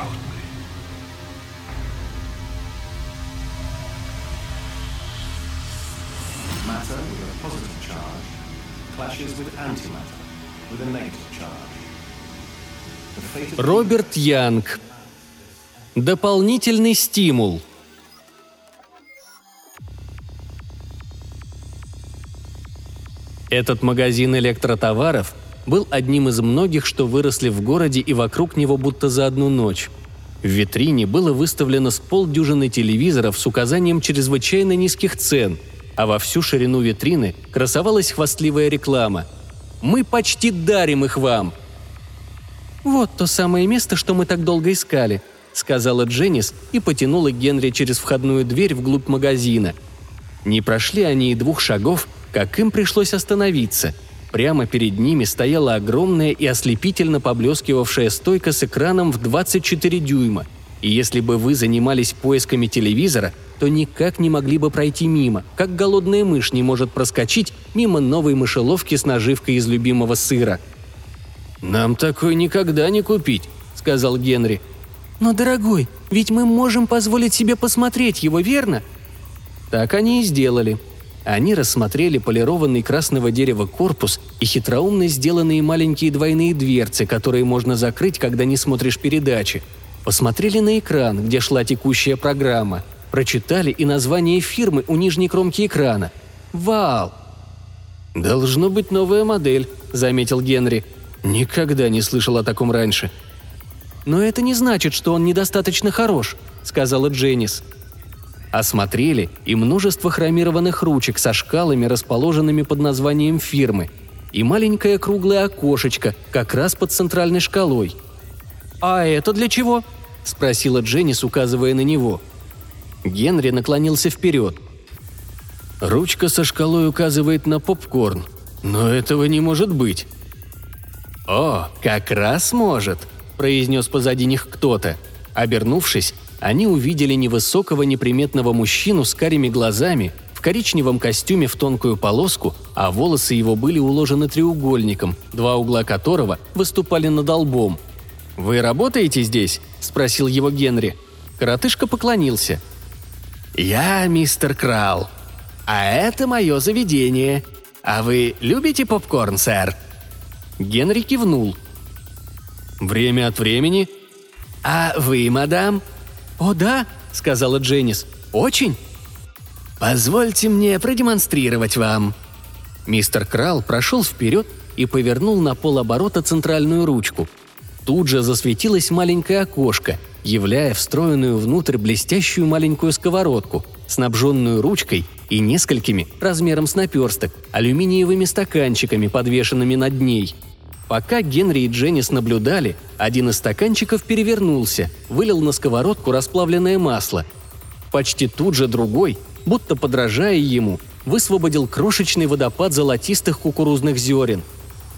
colony. Matter with a positive charge clashes with antimatter with a negative charge. Роберт Янг. Дополнительный стимул. Этот магазин электротоваров был одним из многих, что выросли в городе и вокруг него будто за одну ночь. В витрине было выставлено с полдюжины телевизоров с указанием чрезвычайно низких цен, а во всю ширину витрины красовалась хвастливая реклама. «Мы почти дарим их вам!» «Вот то самое место, что мы так долго искали», — сказала Дженнис и потянула Генри через входную дверь вглубь магазина. Не прошли они и двух шагов, как им пришлось остановиться. Прямо перед ними стояла огромная и ослепительно поблескивавшая стойка с экраном в 24 дюйма. И если бы вы занимались поисками телевизора, то никак не могли бы пройти мимо, как голодная мышь не может проскочить мимо новой мышеловки с наживкой из любимого сыра. «Нам такой никогда не купить», — сказал Генри. «Но, дорогой, ведь мы можем позволить себе посмотреть его, верно?» Так они и сделали. Они рассмотрели полированный красного дерева корпус и хитроумно сделанные маленькие двойные дверцы, которые можно закрыть, когда не смотришь передачи. Посмотрели на экран, где шла текущая программа. Прочитали и название фирмы у нижней кромки экрана. «Вау!» «Должно быть новая модель», — заметил Генри. «Никогда не слышал о таком раньше». «Но это не значит, что он недостаточно хорош», — сказала Дженнис. Осмотрели и множество хромированных ручек со шкалами, расположенными под названием фирмы, и маленькое круглое окошечко как раз под центральной шкалой. «А это для чего?» – спросила Дженнис, указывая на него. Генри наклонился вперед. «Ручка со шкалой указывает на попкорн, но этого не может быть». «О, как раз может», – произнес позади них кто-то. Обернувшись, они увидели невысокого неприметного мужчину с карими глазами, в коричневом костюме в тонкую полоску, а волосы его были уложены треугольником, два угла которого выступали над лбом. «Вы работаете здесь?» – спросил его Генри. Коротышка поклонился. «Я мистер Крал. А это мое заведение. А вы любите попкорн, сэр?» Генри кивнул. «Время от времени?» «А вы, мадам?» «О, да», — сказала Дженнис. «Очень?» «Позвольте мне продемонстрировать вам». Мистер Крал прошел вперед и повернул на полоборота центральную ручку. Тут же засветилось маленькое окошко, являя встроенную внутрь блестящую маленькую сковородку, снабженную ручкой и несколькими, размером с наперсток, алюминиевыми стаканчиками, подвешенными над ней – Пока Генри и Дженнис наблюдали, один из стаканчиков перевернулся, вылил на сковородку расплавленное масло. Почти тут же другой, будто подражая ему, высвободил крошечный водопад золотистых кукурузных зерен.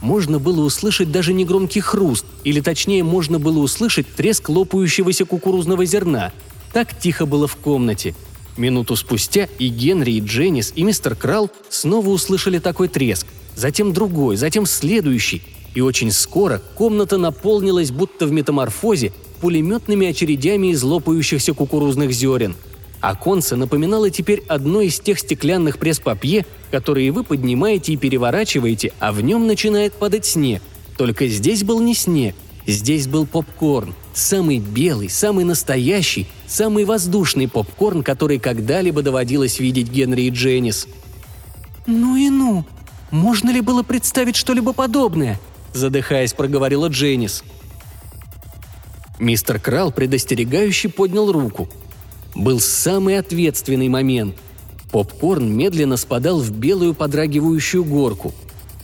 Можно было услышать даже негромкий хруст, или точнее можно было услышать треск лопающегося кукурузного зерна. Так тихо было в комнате. Минуту спустя и Генри, и Дженнис, и мистер Крал снова услышали такой треск. Затем другой, затем следующий – и очень скоро комната наполнилась будто в метаморфозе пулеметными очередями из лопающихся кукурузных зерен. Оконце напоминало теперь одно из тех стеклянных пресс-папье, которые вы поднимаете и переворачиваете, а в нем начинает падать снег. Только здесь был не снег, здесь был попкорн. Самый белый, самый настоящий, самый воздушный попкорн, который когда-либо доводилось видеть Генри и Дженнис. «Ну и ну! Можно ли было представить что-либо подобное?» Задыхаясь, проговорила Дженнис. Мистер Крал предостерегающе поднял руку. Был самый ответственный момент. Попкорн медленно спадал в белую подрагивающую горку.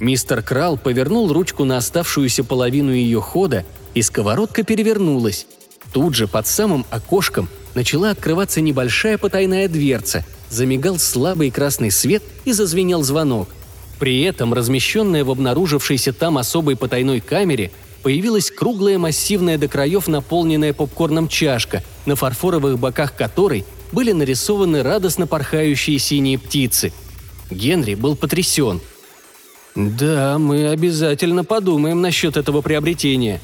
Мистер Крал повернул ручку на оставшуюся половину ее хода, и сковородка перевернулась. Тут же под самым окошком начала открываться небольшая потайная дверца, замигал слабый красный свет и зазвенел звонок. При этом размещенная в обнаружившейся там особой потайной камере появилась круглая массивная до краев наполненная попкорном чашка, на фарфоровых боках которой были нарисованы радостно порхающие синие птицы. Генри был потрясен. «Да, мы обязательно подумаем насчет этого приобретения».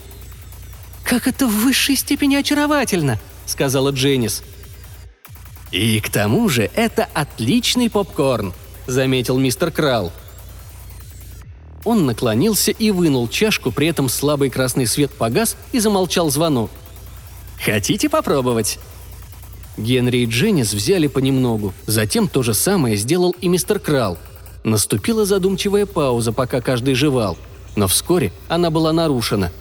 «Как это в высшей степени очаровательно!» — сказала Дженнис. «И к тому же это отличный попкорн», — заметил мистер Крал. Он наклонился и вынул чашку, при этом слабый красный свет погас и замолчал звонок. «Хотите попробовать?» Генри и Дженнис взяли понемногу, затем то же самое сделал и мистер Крал. Наступила задумчивая пауза, пока каждый жевал, но вскоре она была нарушена.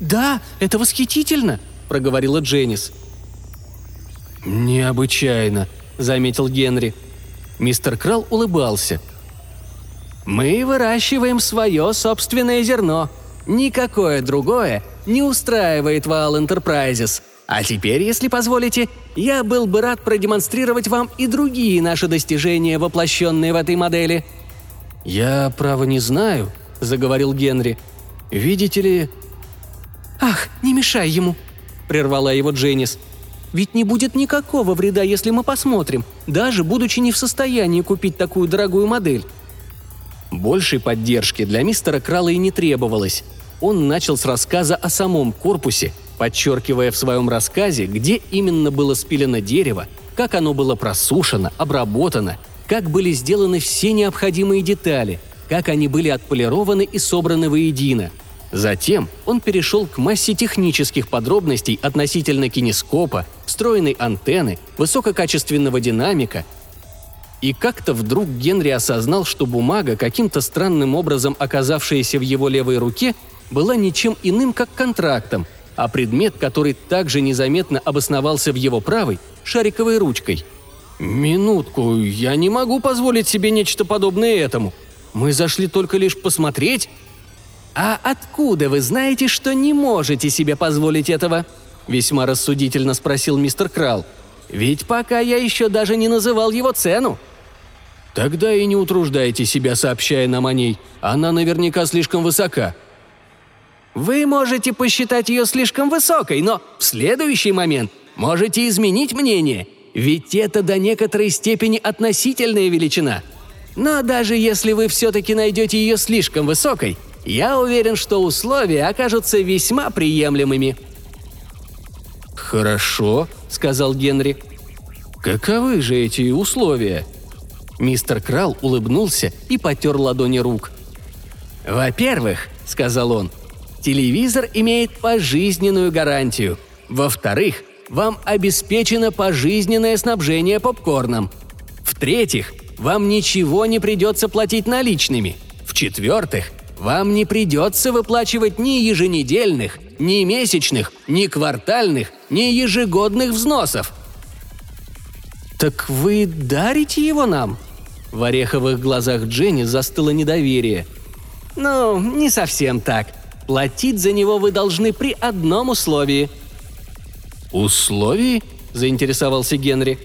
«Да, это восхитительно!» – проговорила Дженнис. «Необычайно», – заметил Генри. Мистер Крал улыбался. «Мы выращиваем свое собственное зерно. Никакое другое не устраивает Вал Enterprises. А теперь, если позволите, я был бы рад продемонстрировать вам и другие наши достижения, воплощенные в этой модели». «Я, право, не знаю», — заговорил Генри. «Видите ли...» «Ах, не мешай ему», — прервала его Дженнис. «Ведь не будет никакого вреда, если мы посмотрим, даже будучи не в состоянии купить такую дорогую модель». Большей поддержки для мистера Крала и не требовалось. Он начал с рассказа о самом корпусе — подчеркивая в своем рассказе, где именно было спилено дерево, как оно было просушено, обработано, как были сделаны все необходимые детали, как они были отполированы и собраны воедино. Затем он перешел к массе технических подробностей относительно кинескопа, встроенной антенны, высококачественного динамика. И как-то вдруг Генри осознал, что бумага, каким-то странным образом оказавшаяся в его левой руке, была ничем иным, как контрактом, а предмет, который также незаметно обосновался в его правой, шариковой ручкой. «Минутку, я не могу позволить себе нечто подобное этому. Мы зашли только лишь посмотреть». «А откуда вы знаете, что не можете себе позволить этого?» – весьма рассудительно спросил мистер Крал. «Ведь пока я еще даже не называл его цену». «Тогда и не утруждайте себя, сообщая нам о ней. Она наверняка слишком высока», вы можете посчитать ее слишком высокой, но в следующий момент можете изменить мнение, ведь это до некоторой степени относительная величина. Но даже если вы все-таки найдете ее слишком высокой, я уверен, что условия окажутся весьма приемлемыми». «Хорошо», — сказал Генри. «Каковы же эти условия?» Мистер Крал улыбнулся и потер ладони рук. «Во-первых», — сказал он, — телевизор имеет пожизненную гарантию. Во-вторых, вам обеспечено пожизненное снабжение попкорном. В-третьих, вам ничего не придется платить наличными. В-четвертых, вам не придется выплачивать ни еженедельных, ни месячных, ни квартальных, ни ежегодных взносов. «Так вы дарите его нам?» В ореховых глазах Дженни застыло недоверие. «Ну, не совсем так. Платить за него вы должны при одном условии». «Условии?» – заинтересовался Генри.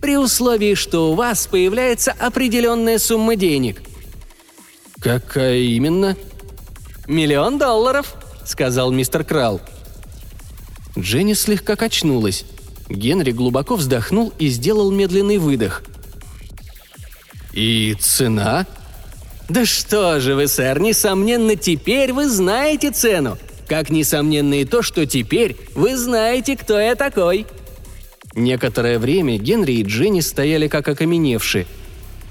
«При условии, что у вас появляется определенная сумма денег». «Какая именно?» «Миллион долларов», – сказал мистер Крал. Дженни слегка качнулась. Генри глубоко вздохнул и сделал медленный выдох. «И цена?» «Да что же вы, сэр, несомненно, теперь вы знаете цену. Как несомненно и то, что теперь вы знаете, кто я такой». Некоторое время Генри и Дженни стояли как окаменевшие.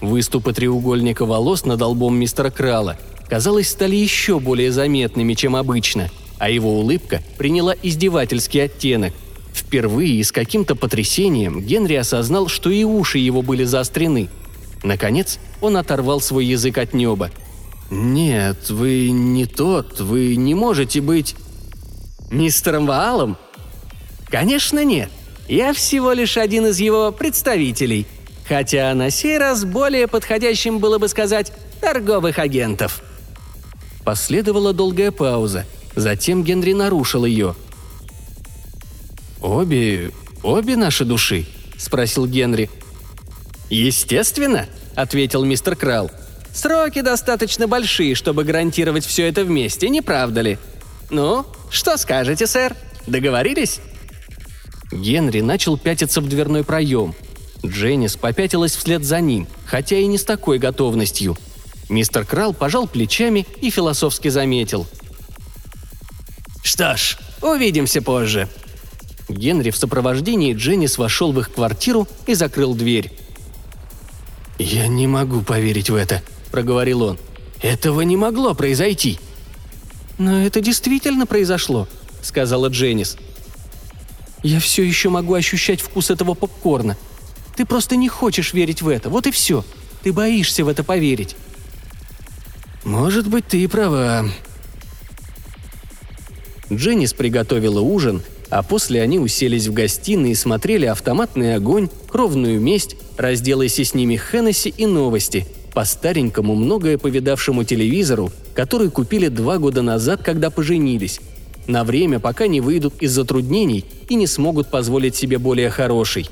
Выступы треугольника волос над лбом мистера Крала, казалось, стали еще более заметными, чем обычно, а его улыбка приняла издевательский оттенок. Впервые и с каким-то потрясением Генри осознал, что и уши его были заострены – Наконец, он оторвал свой язык от неба. «Нет, вы не тот, вы не можете быть...» «Мистером Ваалом?» «Конечно нет. Я всего лишь один из его представителей. Хотя на сей раз более подходящим было бы сказать торговых агентов». Последовала долгая пауза. Затем Генри нарушил ее. «Обе... обе наши души?» – спросил Генри – «Естественно», — ответил мистер Крал. «Сроки достаточно большие, чтобы гарантировать все это вместе, не правда ли? Ну, что скажете, сэр? Договорились?» Генри начал пятиться в дверной проем. Дженнис попятилась вслед за ним, хотя и не с такой готовностью. Мистер Крал пожал плечами и философски заметил. «Что ж, Увидимся позже». Генри в сопровождении Дженнис вошел в их квартиру и закрыл дверь. «Я не могу поверить в это», – проговорил он. «Этого не могло произойти». «Но это действительно произошло», – сказала Дженнис. «Я все еще могу ощущать вкус этого попкорна. Ты просто не хочешь верить в это, вот и все. Ты боишься в это поверить». «Может быть, ты и права». Дженнис приготовила ужин, а после они уселись в гостиной и смотрели «Автоматный огонь», «Кровную месть», «Разделайся с ними Хеннесси» и «Новости», по старенькому, многое повидавшему телевизору, который купили два года назад, когда поженились. На время, пока не выйдут из затруднений и не смогут позволить себе более хороший.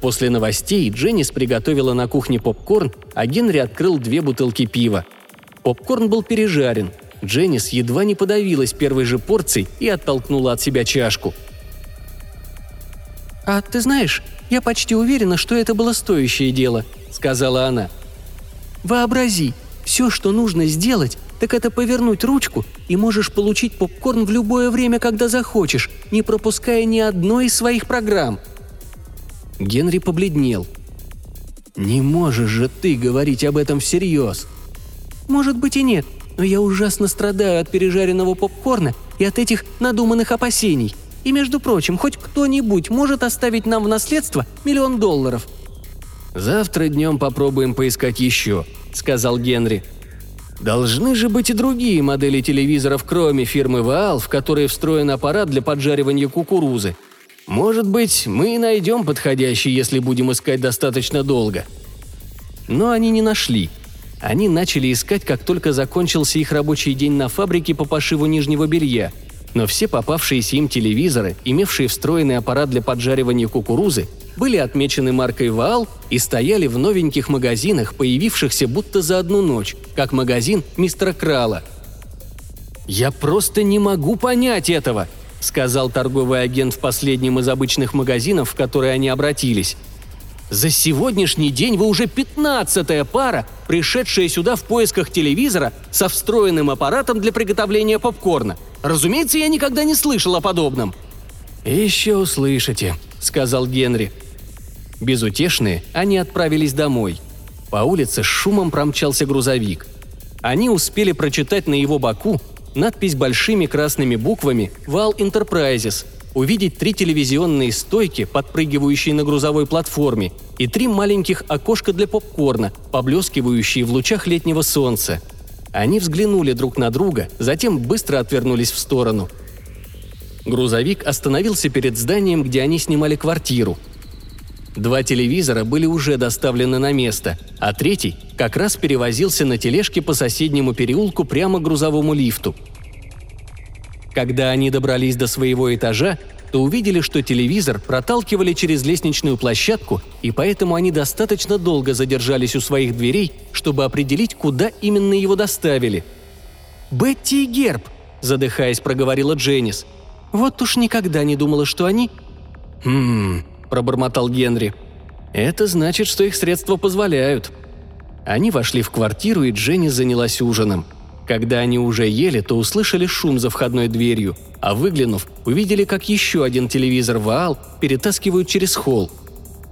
После новостей Дженнис приготовила на кухне попкорн, а Генри открыл две бутылки пива. Попкорн был пережарен. Дженнис едва не подавилась первой же порцией и оттолкнула от себя чашку. «А ты знаешь, я почти уверена, что это было стоящее дело», — сказала она. «Вообрази, все, что нужно сделать, так это повернуть ручку, и можешь получить попкорн в любое время, когда захочешь, не пропуская ни одной из своих программ». Генри побледнел. «Не можешь же ты говорить об этом всерьез?» «Может быть и нет, но я ужасно страдаю от пережаренного попкорна и от этих надуманных опасений. И, между прочим, хоть кто-нибудь может оставить нам в наследство миллион долларов». «Завтра днем попробуем поискать еще», — сказал Генри. Должны же быть и другие модели телевизоров, кроме фирмы Ваал, в которые встроен аппарат для поджаривания кукурузы. Может быть, мы и найдем подходящий, если будем искать достаточно долго. Но они не нашли. Они начали искать, как только закончился их рабочий день на фабрике по пошиву нижнего белья. Но все попавшиеся им телевизоры, имевшие встроенный аппарат для поджаривания кукурузы, были отмечены маркой «Ваал» и стояли в новеньких магазинах, появившихся будто за одну ночь, как магазин мистера Крала. «Я просто не могу понять этого», — сказал торговый агент в последнем из обычных магазинов, в который они обратились. «За сегодняшний день вы уже пятнадцатая пара, пришедшая сюда в поисках телевизора со встроенным аппаратом для приготовления попкорна. Разумеется, я никогда не слышал о подобном». «Еще услышите», — сказал Генри. Безутешные, они отправились домой. По улице с шумом промчался грузовик. Они успели прочитать на его боку надпись большими красными буквами «Вал Enterprises», увидеть три телевизионные стойки, подпрыгивающие на грузовой платформе, и три маленьких окошка для попкорна, поблескивающие в лучах летнего солнца. Они взглянули друг на друга, затем быстро отвернулись в сторону. Грузовик остановился перед зданием, где они снимали квартиру – Два телевизора были уже доставлены на место, а третий как раз перевозился на тележке по соседнему переулку прямо к грузовому лифту. Когда они добрались до своего этажа, то увидели, что телевизор проталкивали через лестничную площадку, и поэтому они достаточно долго задержались у своих дверей, чтобы определить, куда именно его доставили. «Бетти и Герб», – задыхаясь, проговорила Дженнис. «Вот уж никогда не думала, что они...» «Хм...» пробормотал Генри. «Это значит, что их средства позволяют». Они вошли в квартиру, и Дженни занялась ужином. Когда они уже ели, то услышали шум за входной дверью, а выглянув, увидели, как еще один телевизор Ваал перетаскивают через холл.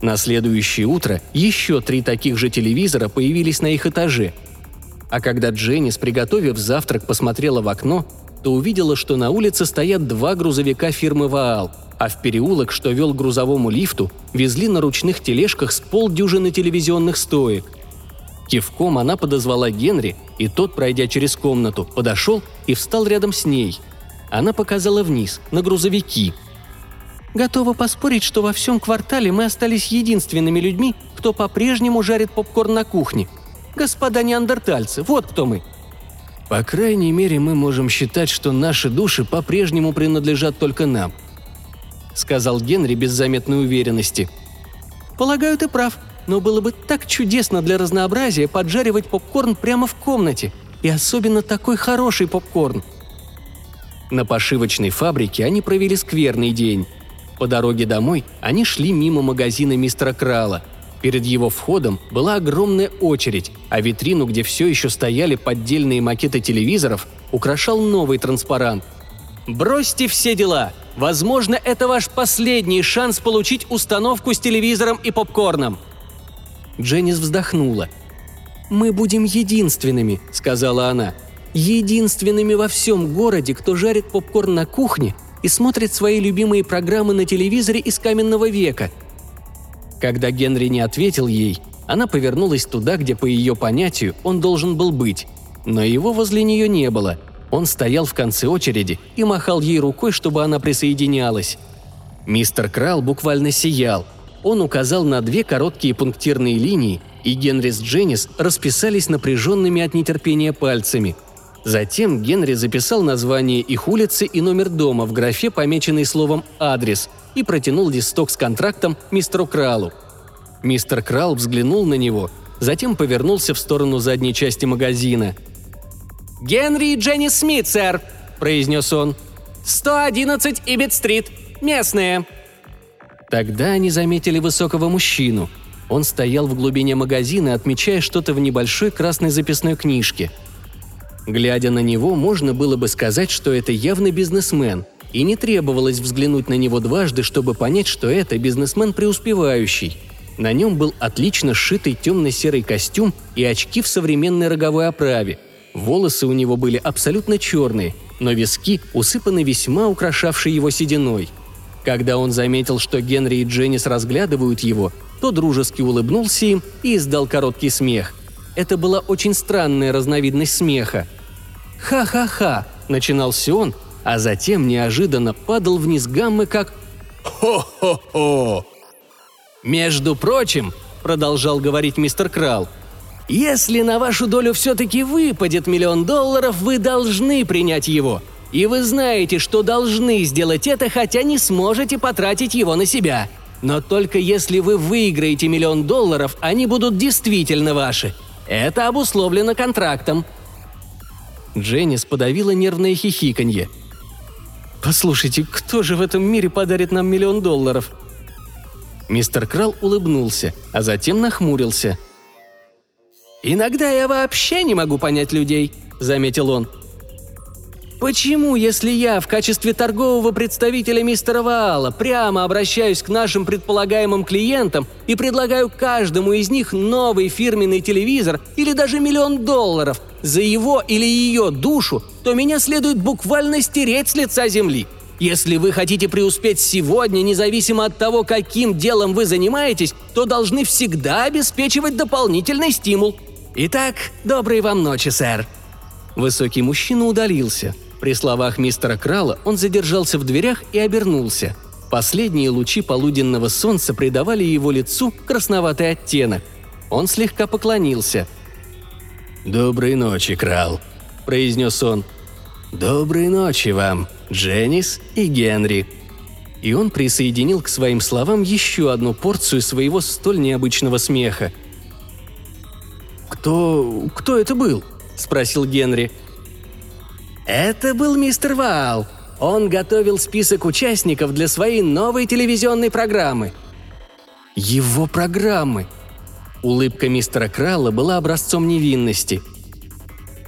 На следующее утро еще три таких же телевизора появились на их этаже. А когда Дженнис, приготовив завтрак, посмотрела в окно, то увидела, что на улице стоят два грузовика фирмы «Ваал», а в переулок, что вел к грузовому лифту, везли на ручных тележках с полдюжины телевизионных стоек. Кивком она подозвала Генри, и тот, пройдя через комнату, подошел и встал рядом с ней. Она показала вниз, на грузовики. «Готова поспорить, что во всем квартале мы остались единственными людьми, кто по-прежнему жарит попкорн на кухне. Господа неандертальцы, вот кто мы!» «По крайней мере, мы можем считать, что наши души по-прежнему принадлежат только нам», — сказал Генри без заметной уверенности. «Полагаю, ты прав, но было бы так чудесно для разнообразия поджаривать попкорн прямо в комнате, и особенно такой хороший попкорн». На пошивочной фабрике они провели скверный день. По дороге домой они шли мимо магазина мистера Крала. Перед его входом была огромная очередь, а витрину, где все еще стояли поддельные макеты телевизоров, украшал новый транспарант – Бросьте все дела. Возможно, это ваш последний шанс получить установку с телевизором и попкорном». Дженнис вздохнула. «Мы будем единственными», — сказала она. «Единственными во всем городе, кто жарит попкорн на кухне и смотрит свои любимые программы на телевизоре из каменного века». Когда Генри не ответил ей, она повернулась туда, где, по ее понятию, он должен был быть. Но его возле нее не было — он стоял в конце очереди и махал ей рукой, чтобы она присоединялась. Мистер Крал буквально сиял. Он указал на две короткие пунктирные линии, и Генри с Дженнис расписались напряженными от нетерпения пальцами. Затем Генри записал название их улицы и номер дома в графе, помеченной словом «адрес», и протянул листок с контрактом мистеру Кралу. Мистер Крал взглянул на него, затем повернулся в сторону задней части магазина – «Генри и Дженни Смит, сэр», – произнес он. «111 Ибит-стрит. Местные». Тогда они заметили высокого мужчину. Он стоял в глубине магазина, отмечая что-то в небольшой красной записной книжке. Глядя на него, можно было бы сказать, что это явный бизнесмен, и не требовалось взглянуть на него дважды, чтобы понять, что это бизнесмен преуспевающий. На нем был отлично сшитый темно-серый костюм и очки в современной роговой оправе – Волосы у него были абсолютно черные, но виски усыпаны весьма украшавшей его сединой. Когда он заметил, что Генри и Дженнис разглядывают его, то дружески улыбнулся им и издал короткий смех. Это была очень странная разновидность смеха. «Ха-ха-ха!» – начинался он, а затем неожиданно падал вниз гаммы, как «Хо-хо-хо!» «Между прочим», – продолжал говорить мистер Крал – если на вашу долю все-таки выпадет миллион долларов, вы должны принять его. И вы знаете, что должны сделать это, хотя не сможете потратить его на себя. Но только если вы выиграете миллион долларов, они будут действительно ваши. Это обусловлено контрактом. Дженнис подавила нервное хихиканье. «Послушайте, кто же в этом мире подарит нам миллион долларов?» Мистер Крал улыбнулся, а затем нахмурился – «Иногда я вообще не могу понять людей», — заметил он. «Почему, если я в качестве торгового представителя мистера Ваала прямо обращаюсь к нашим предполагаемым клиентам и предлагаю каждому из них новый фирменный телевизор или даже миллион долларов за его или ее душу, то меня следует буквально стереть с лица земли?» Если вы хотите преуспеть сегодня, независимо от того, каким делом вы занимаетесь, то должны всегда обеспечивать дополнительный стимул – «Итак, доброй вам ночи, сэр». Высокий мужчина удалился. При словах мистера Крала он задержался в дверях и обернулся. Последние лучи полуденного солнца придавали его лицу красноватый оттенок. Он слегка поклонился. «Доброй ночи, Крал», – произнес он. «Доброй ночи вам, Дженнис и Генри». И он присоединил к своим словам еще одну порцию своего столь необычного смеха – «Кто... кто это был?» – спросил Генри. «Это был мистер Ваал. Он готовил список участников для своей новой телевизионной программы». «Его программы!» Улыбка мистера Кралла была образцом невинности.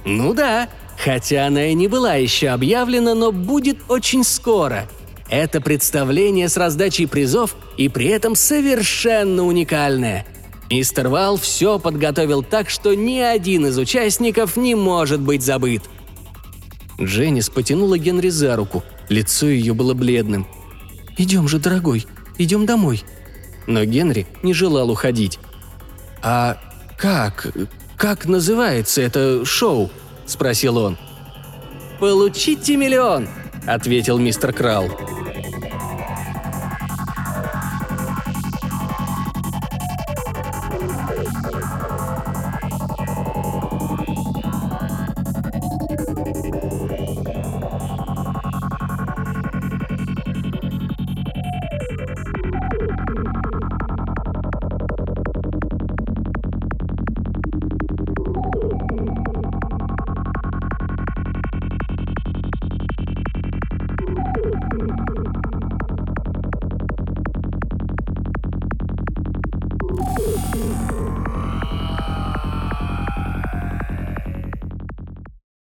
«Ну да, хотя она и не была еще объявлена, но будет очень скоро. Это представление с раздачей призов и при этом совершенно уникальное. Мистер Вал все подготовил так, что ни один из участников не может быть забыт. Дженнис потянула Генри за руку. Лицо ее было бледным. «Идем же, дорогой, идем домой». Но Генри не желал уходить. «А как? Как называется это шоу?» – спросил он. «Получите миллион», – ответил мистер Крал.